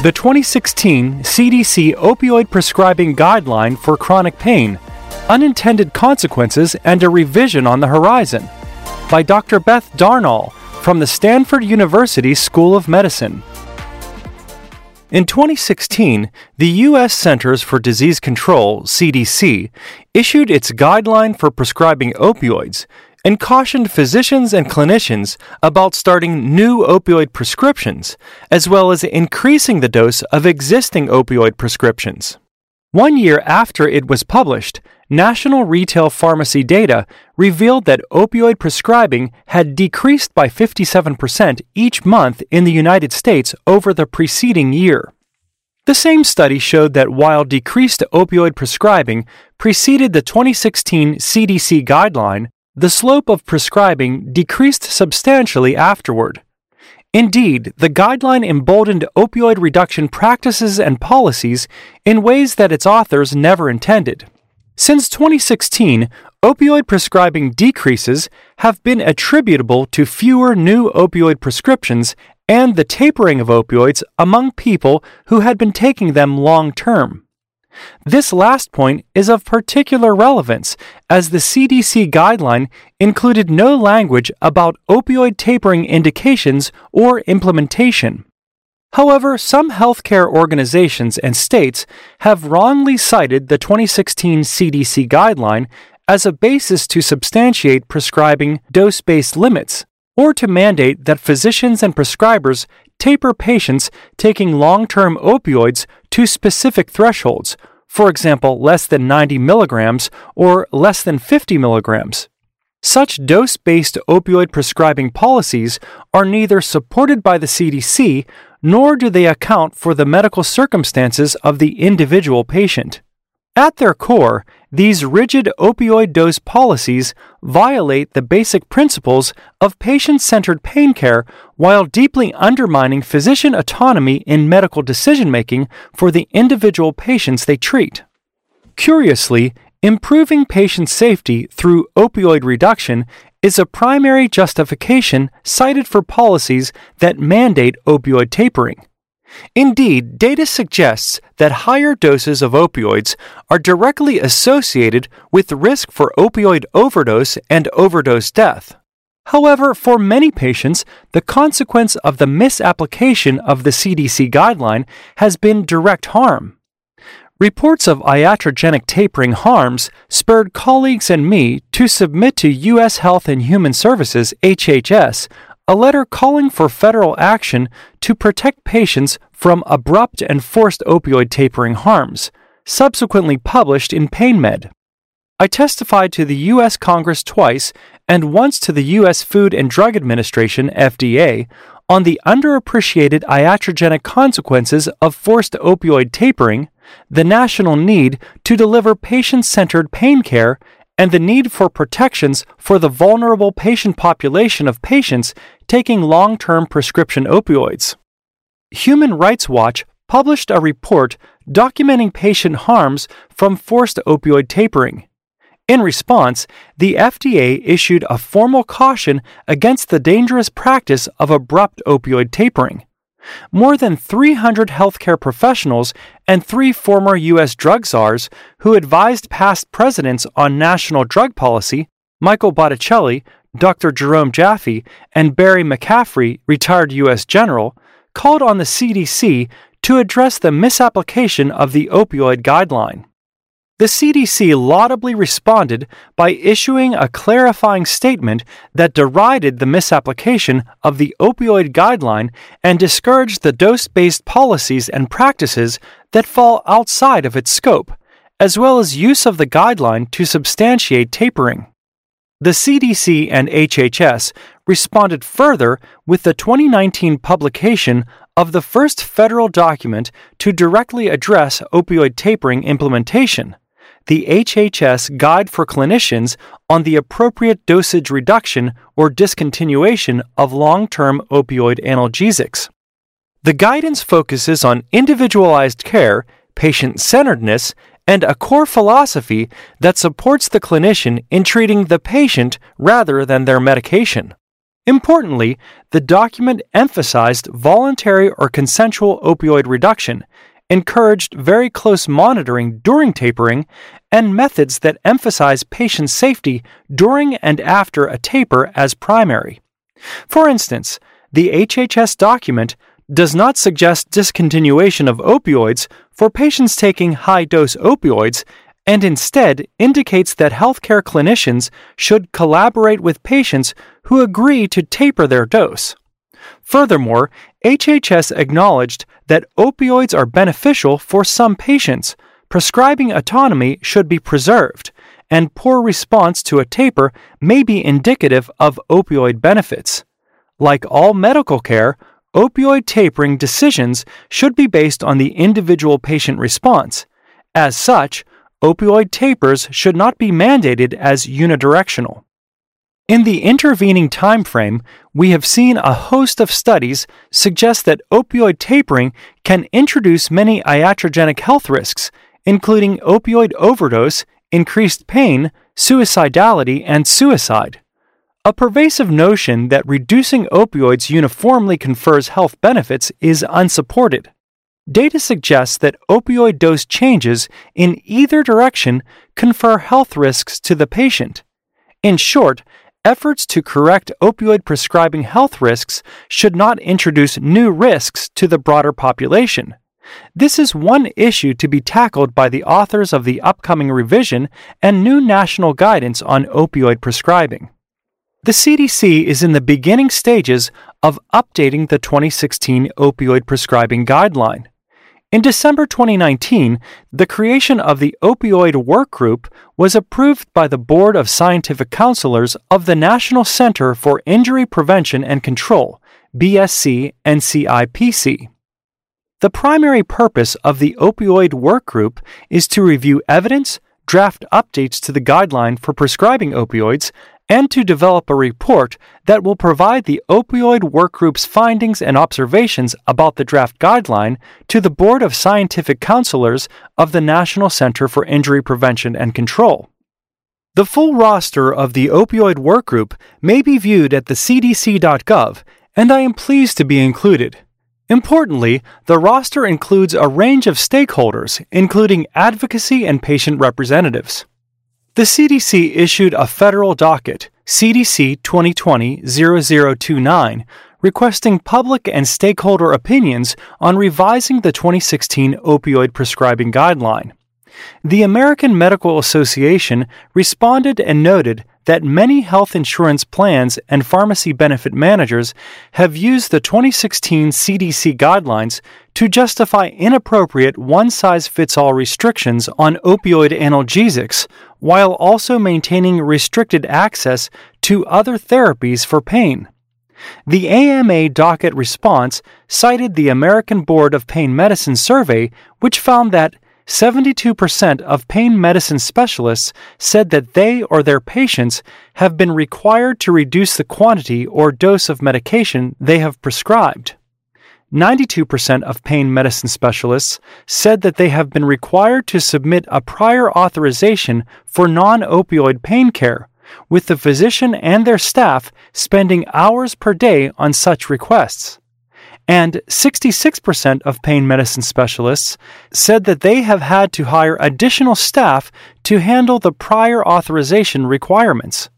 The 2016 CDC Opioid Prescribing Guideline for Chronic Pain Unintended Consequences and a Revision on the Horizon by Dr. Beth Darnall from the Stanford University School of Medicine. In 2016, the U.S. Centers for Disease Control, CDC, issued its guideline for prescribing opioids and cautioned physicians and clinicians about starting new opioid prescriptions, as well as increasing the dose of existing opioid prescriptions. One year after it was published, national retail pharmacy data revealed that opioid prescribing had decreased by 57% each month in the United States over the preceding year. The same study showed that while decreased opioid prescribing preceded the 2016 CDC guideline, the slope of prescribing decreased substantially afterward. Indeed, the guideline emboldened opioid reduction practices and policies in ways that its authors never intended. Since 2016, opioid prescribing decreases have been attributable to fewer new opioid prescriptions and the tapering of opioids among people who had been taking them long term. This last point is of particular relevance as the CDC guideline included no language about opioid tapering indications or implementation. However, some healthcare organizations and states have wrongly cited the 2016 CDC guideline as a basis to substantiate prescribing dose based limits or to mandate that physicians and prescribers taper patients taking long term opioids to specific thresholds, for example, less than 90 milligrams or less than 50 milligrams. Such dose based opioid prescribing policies are neither supported by the CDC nor do they account for the medical circumstances of the individual patient. At their core, these rigid opioid dose policies violate the basic principles of patient centered pain care while deeply undermining physician autonomy in medical decision making for the individual patients they treat. Curiously, improving patient safety through opioid reduction is a primary justification cited for policies that mandate opioid tapering. Indeed, data suggests that higher doses of opioids are directly associated with risk for opioid overdose and overdose death. However, for many patients, the consequence of the misapplication of the CDC guideline has been direct harm. Reports of iatrogenic tapering harms spurred colleagues and me to submit to U.S. Health and Human Services, HHS, a letter calling for federal action to protect patients from abrupt and forced opioid tapering harms, subsequently published in PainMed. I testified to the U.S. Congress twice and once to the U.S. Food and Drug Administration, FDA, on the underappreciated iatrogenic consequences of forced opioid tapering, the national need to deliver patient centered pain care, and the need for protections for the vulnerable patient population of patients taking long term prescription opioids. Human Rights Watch published a report documenting patient harms from forced opioid tapering. In response, the FDA issued a formal caution against the dangerous practice of abrupt opioid tapering. More than 300 healthcare professionals and three former U.S. drug czars who advised past presidents on national drug policy Michael Botticelli, Dr. Jerome Jaffe, and Barry McCaffrey, retired U.S. General, called on the CDC to address the misapplication of the opioid guideline. The CDC laudably responded by issuing a clarifying statement that derided the misapplication of the opioid guideline and discouraged the dose based policies and practices that fall outside of its scope, as well as use of the guideline to substantiate tapering. The CDC and HHS responded further with the 2019 publication of the first federal document to directly address opioid tapering implementation, the HHS Guide for Clinicians on the Appropriate Dosage Reduction or Discontinuation of Long Term Opioid Analgesics. The guidance focuses on individualized care, patient centeredness, and a core philosophy that supports the clinician in treating the patient rather than their medication. Importantly, the document emphasized voluntary or consensual opioid reduction, encouraged very close monitoring during tapering, and methods that emphasize patient safety during and after a taper as primary. For instance, the HHS document does not suggest discontinuation of opioids for patients taking high dose opioids and instead indicates that healthcare clinicians should collaborate with patients who agree to taper their dose. Furthermore, HHS acknowledged that opioids are beneficial for some patients. Prescribing autonomy should be preserved, and poor response to a taper may be indicative of opioid benefits. Like all medical care, opioid tapering decisions should be based on the individual patient response. As such, opioid tapers should not be mandated as unidirectional. In the intervening time frame, we have seen a host of studies suggest that opioid tapering can introduce many iatrogenic health risks, including opioid overdose, increased pain, suicidality, and suicide. A pervasive notion that reducing opioids uniformly confers health benefits is unsupported data suggests that opioid dose changes in either direction confer health risks to the patient. In short, efforts to correct opioid prescribing health risks should not introduce new risks to the broader population. This is one issue to be tackled by the authors of the upcoming revision and new national guidance on opioid prescribing. The CDC is in the beginning stages of updating the 2016 opioid prescribing guideline. In December 2019, the creation of the Opioid Work Group was approved by the Board of Scientific Counselors of the National Center for Injury Prevention and Control, BSC NCIPC. The primary purpose of the Opioid Work Group is to review evidence, draft updates to the guideline for prescribing opioids, and to develop a report that will provide the Opioid Workgroup's findings and observations about the draft guideline to the Board of Scientific Counselors of the National Center for Injury Prevention and Control. The full roster of the Opioid Workgroup may be viewed at the cdc.gov, and I am pleased to be included. Importantly, the roster includes a range of stakeholders, including advocacy and patient representatives. The CDC issued a federal docket, CDC 2020 0029, requesting public and stakeholder opinions on revising the 2016 opioid prescribing guideline. The American Medical Association responded and noted that many health insurance plans and pharmacy benefit managers have used the 2016 CDC guidelines to justify inappropriate one size fits all restrictions on opioid analgesics while also maintaining restricted access to other therapies for pain. The AMA docket response cited the American Board of Pain Medicine survey, which found that 72% of pain medicine specialists said that they or their patients have been required to reduce the quantity or dose of medication they have prescribed. 92% of pain medicine specialists said that they have been required to submit a prior authorization for non opioid pain care, with the physician and their staff spending hours per day on such requests and 66% of pain medicine specialists said that they have had to hire additional staff to handle the prior authorization requirements.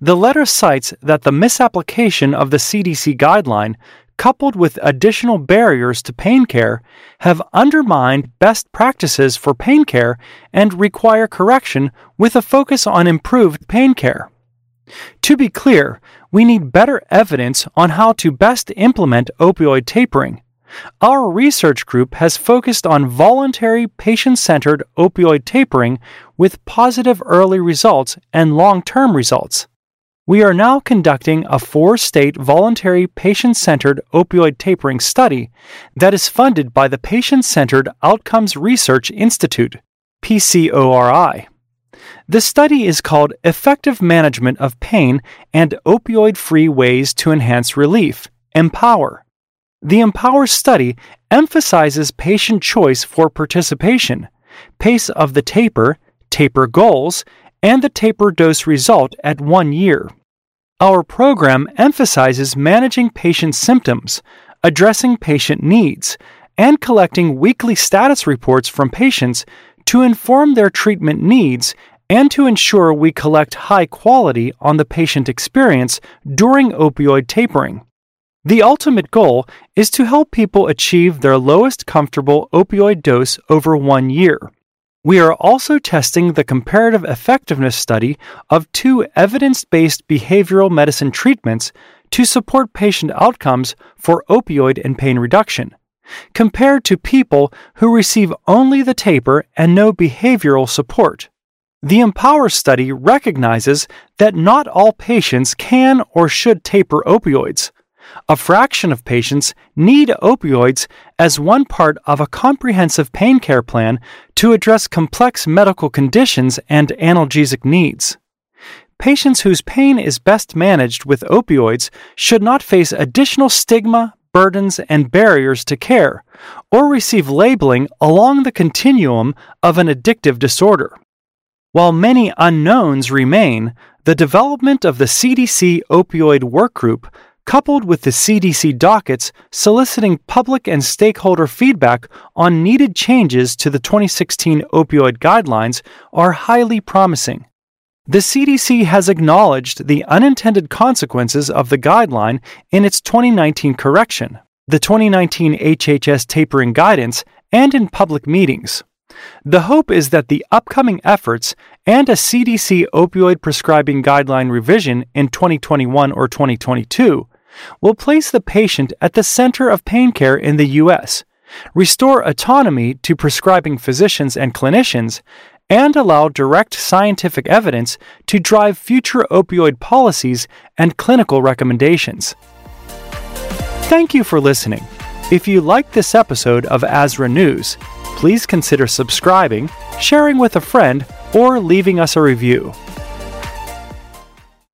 The letter cites that the misapplication of the CDC guideline, coupled with additional barriers to pain care, have undermined best practices for pain care and require correction with a focus on improved pain care. To be clear, we need better evidence on how to best implement opioid tapering. Our research group has focused on voluntary patient centered opioid tapering with positive early results and long term results. We are now conducting a four state voluntary patient centered opioid tapering study that is funded by the Patient Centered Outcomes Research Institute, PCORI. The study is called Effective Management of Pain and Opioid Free Ways to Enhance Relief, EMPOWER. The EMPOWER study emphasizes patient choice for participation, pace of the taper, taper goals, and the taper dose result at one year. Our program emphasizes managing patient symptoms, addressing patient needs, and collecting weekly status reports from patients to inform their treatment needs and to ensure we collect high quality on the patient experience during opioid tapering. The ultimate goal is to help people achieve their lowest comfortable opioid dose over one year. We are also testing the comparative effectiveness study of two evidence based behavioral medicine treatments to support patient outcomes for opioid and pain reduction, compared to people who receive only the taper and no behavioral support. The Empower study recognizes that not all patients can or should taper opioids. A fraction of patients need opioids as one part of a comprehensive pain care plan to address complex medical conditions and analgesic needs. Patients whose pain is best managed with opioids should not face additional stigma, burdens, and barriers to care, or receive labeling along the continuum of an addictive disorder. While many unknowns remain, the development of the CDC Opioid Workgroup, coupled with the CDC dockets soliciting public and stakeholder feedback on needed changes to the 2016 opioid guidelines, are highly promising. The CDC has acknowledged the unintended consequences of the guideline in its 2019 correction, the 2019 HHS tapering guidance, and in public meetings. The hope is that the upcoming efforts and a CDC opioid prescribing guideline revision in 2021 or 2022 will place the patient at the center of pain care in the U.S., restore autonomy to prescribing physicians and clinicians, and allow direct scientific evidence to drive future opioid policies and clinical recommendations. Thank you for listening. If you liked this episode of ASRA News, please consider subscribing, sharing with a friend, or leaving us a review.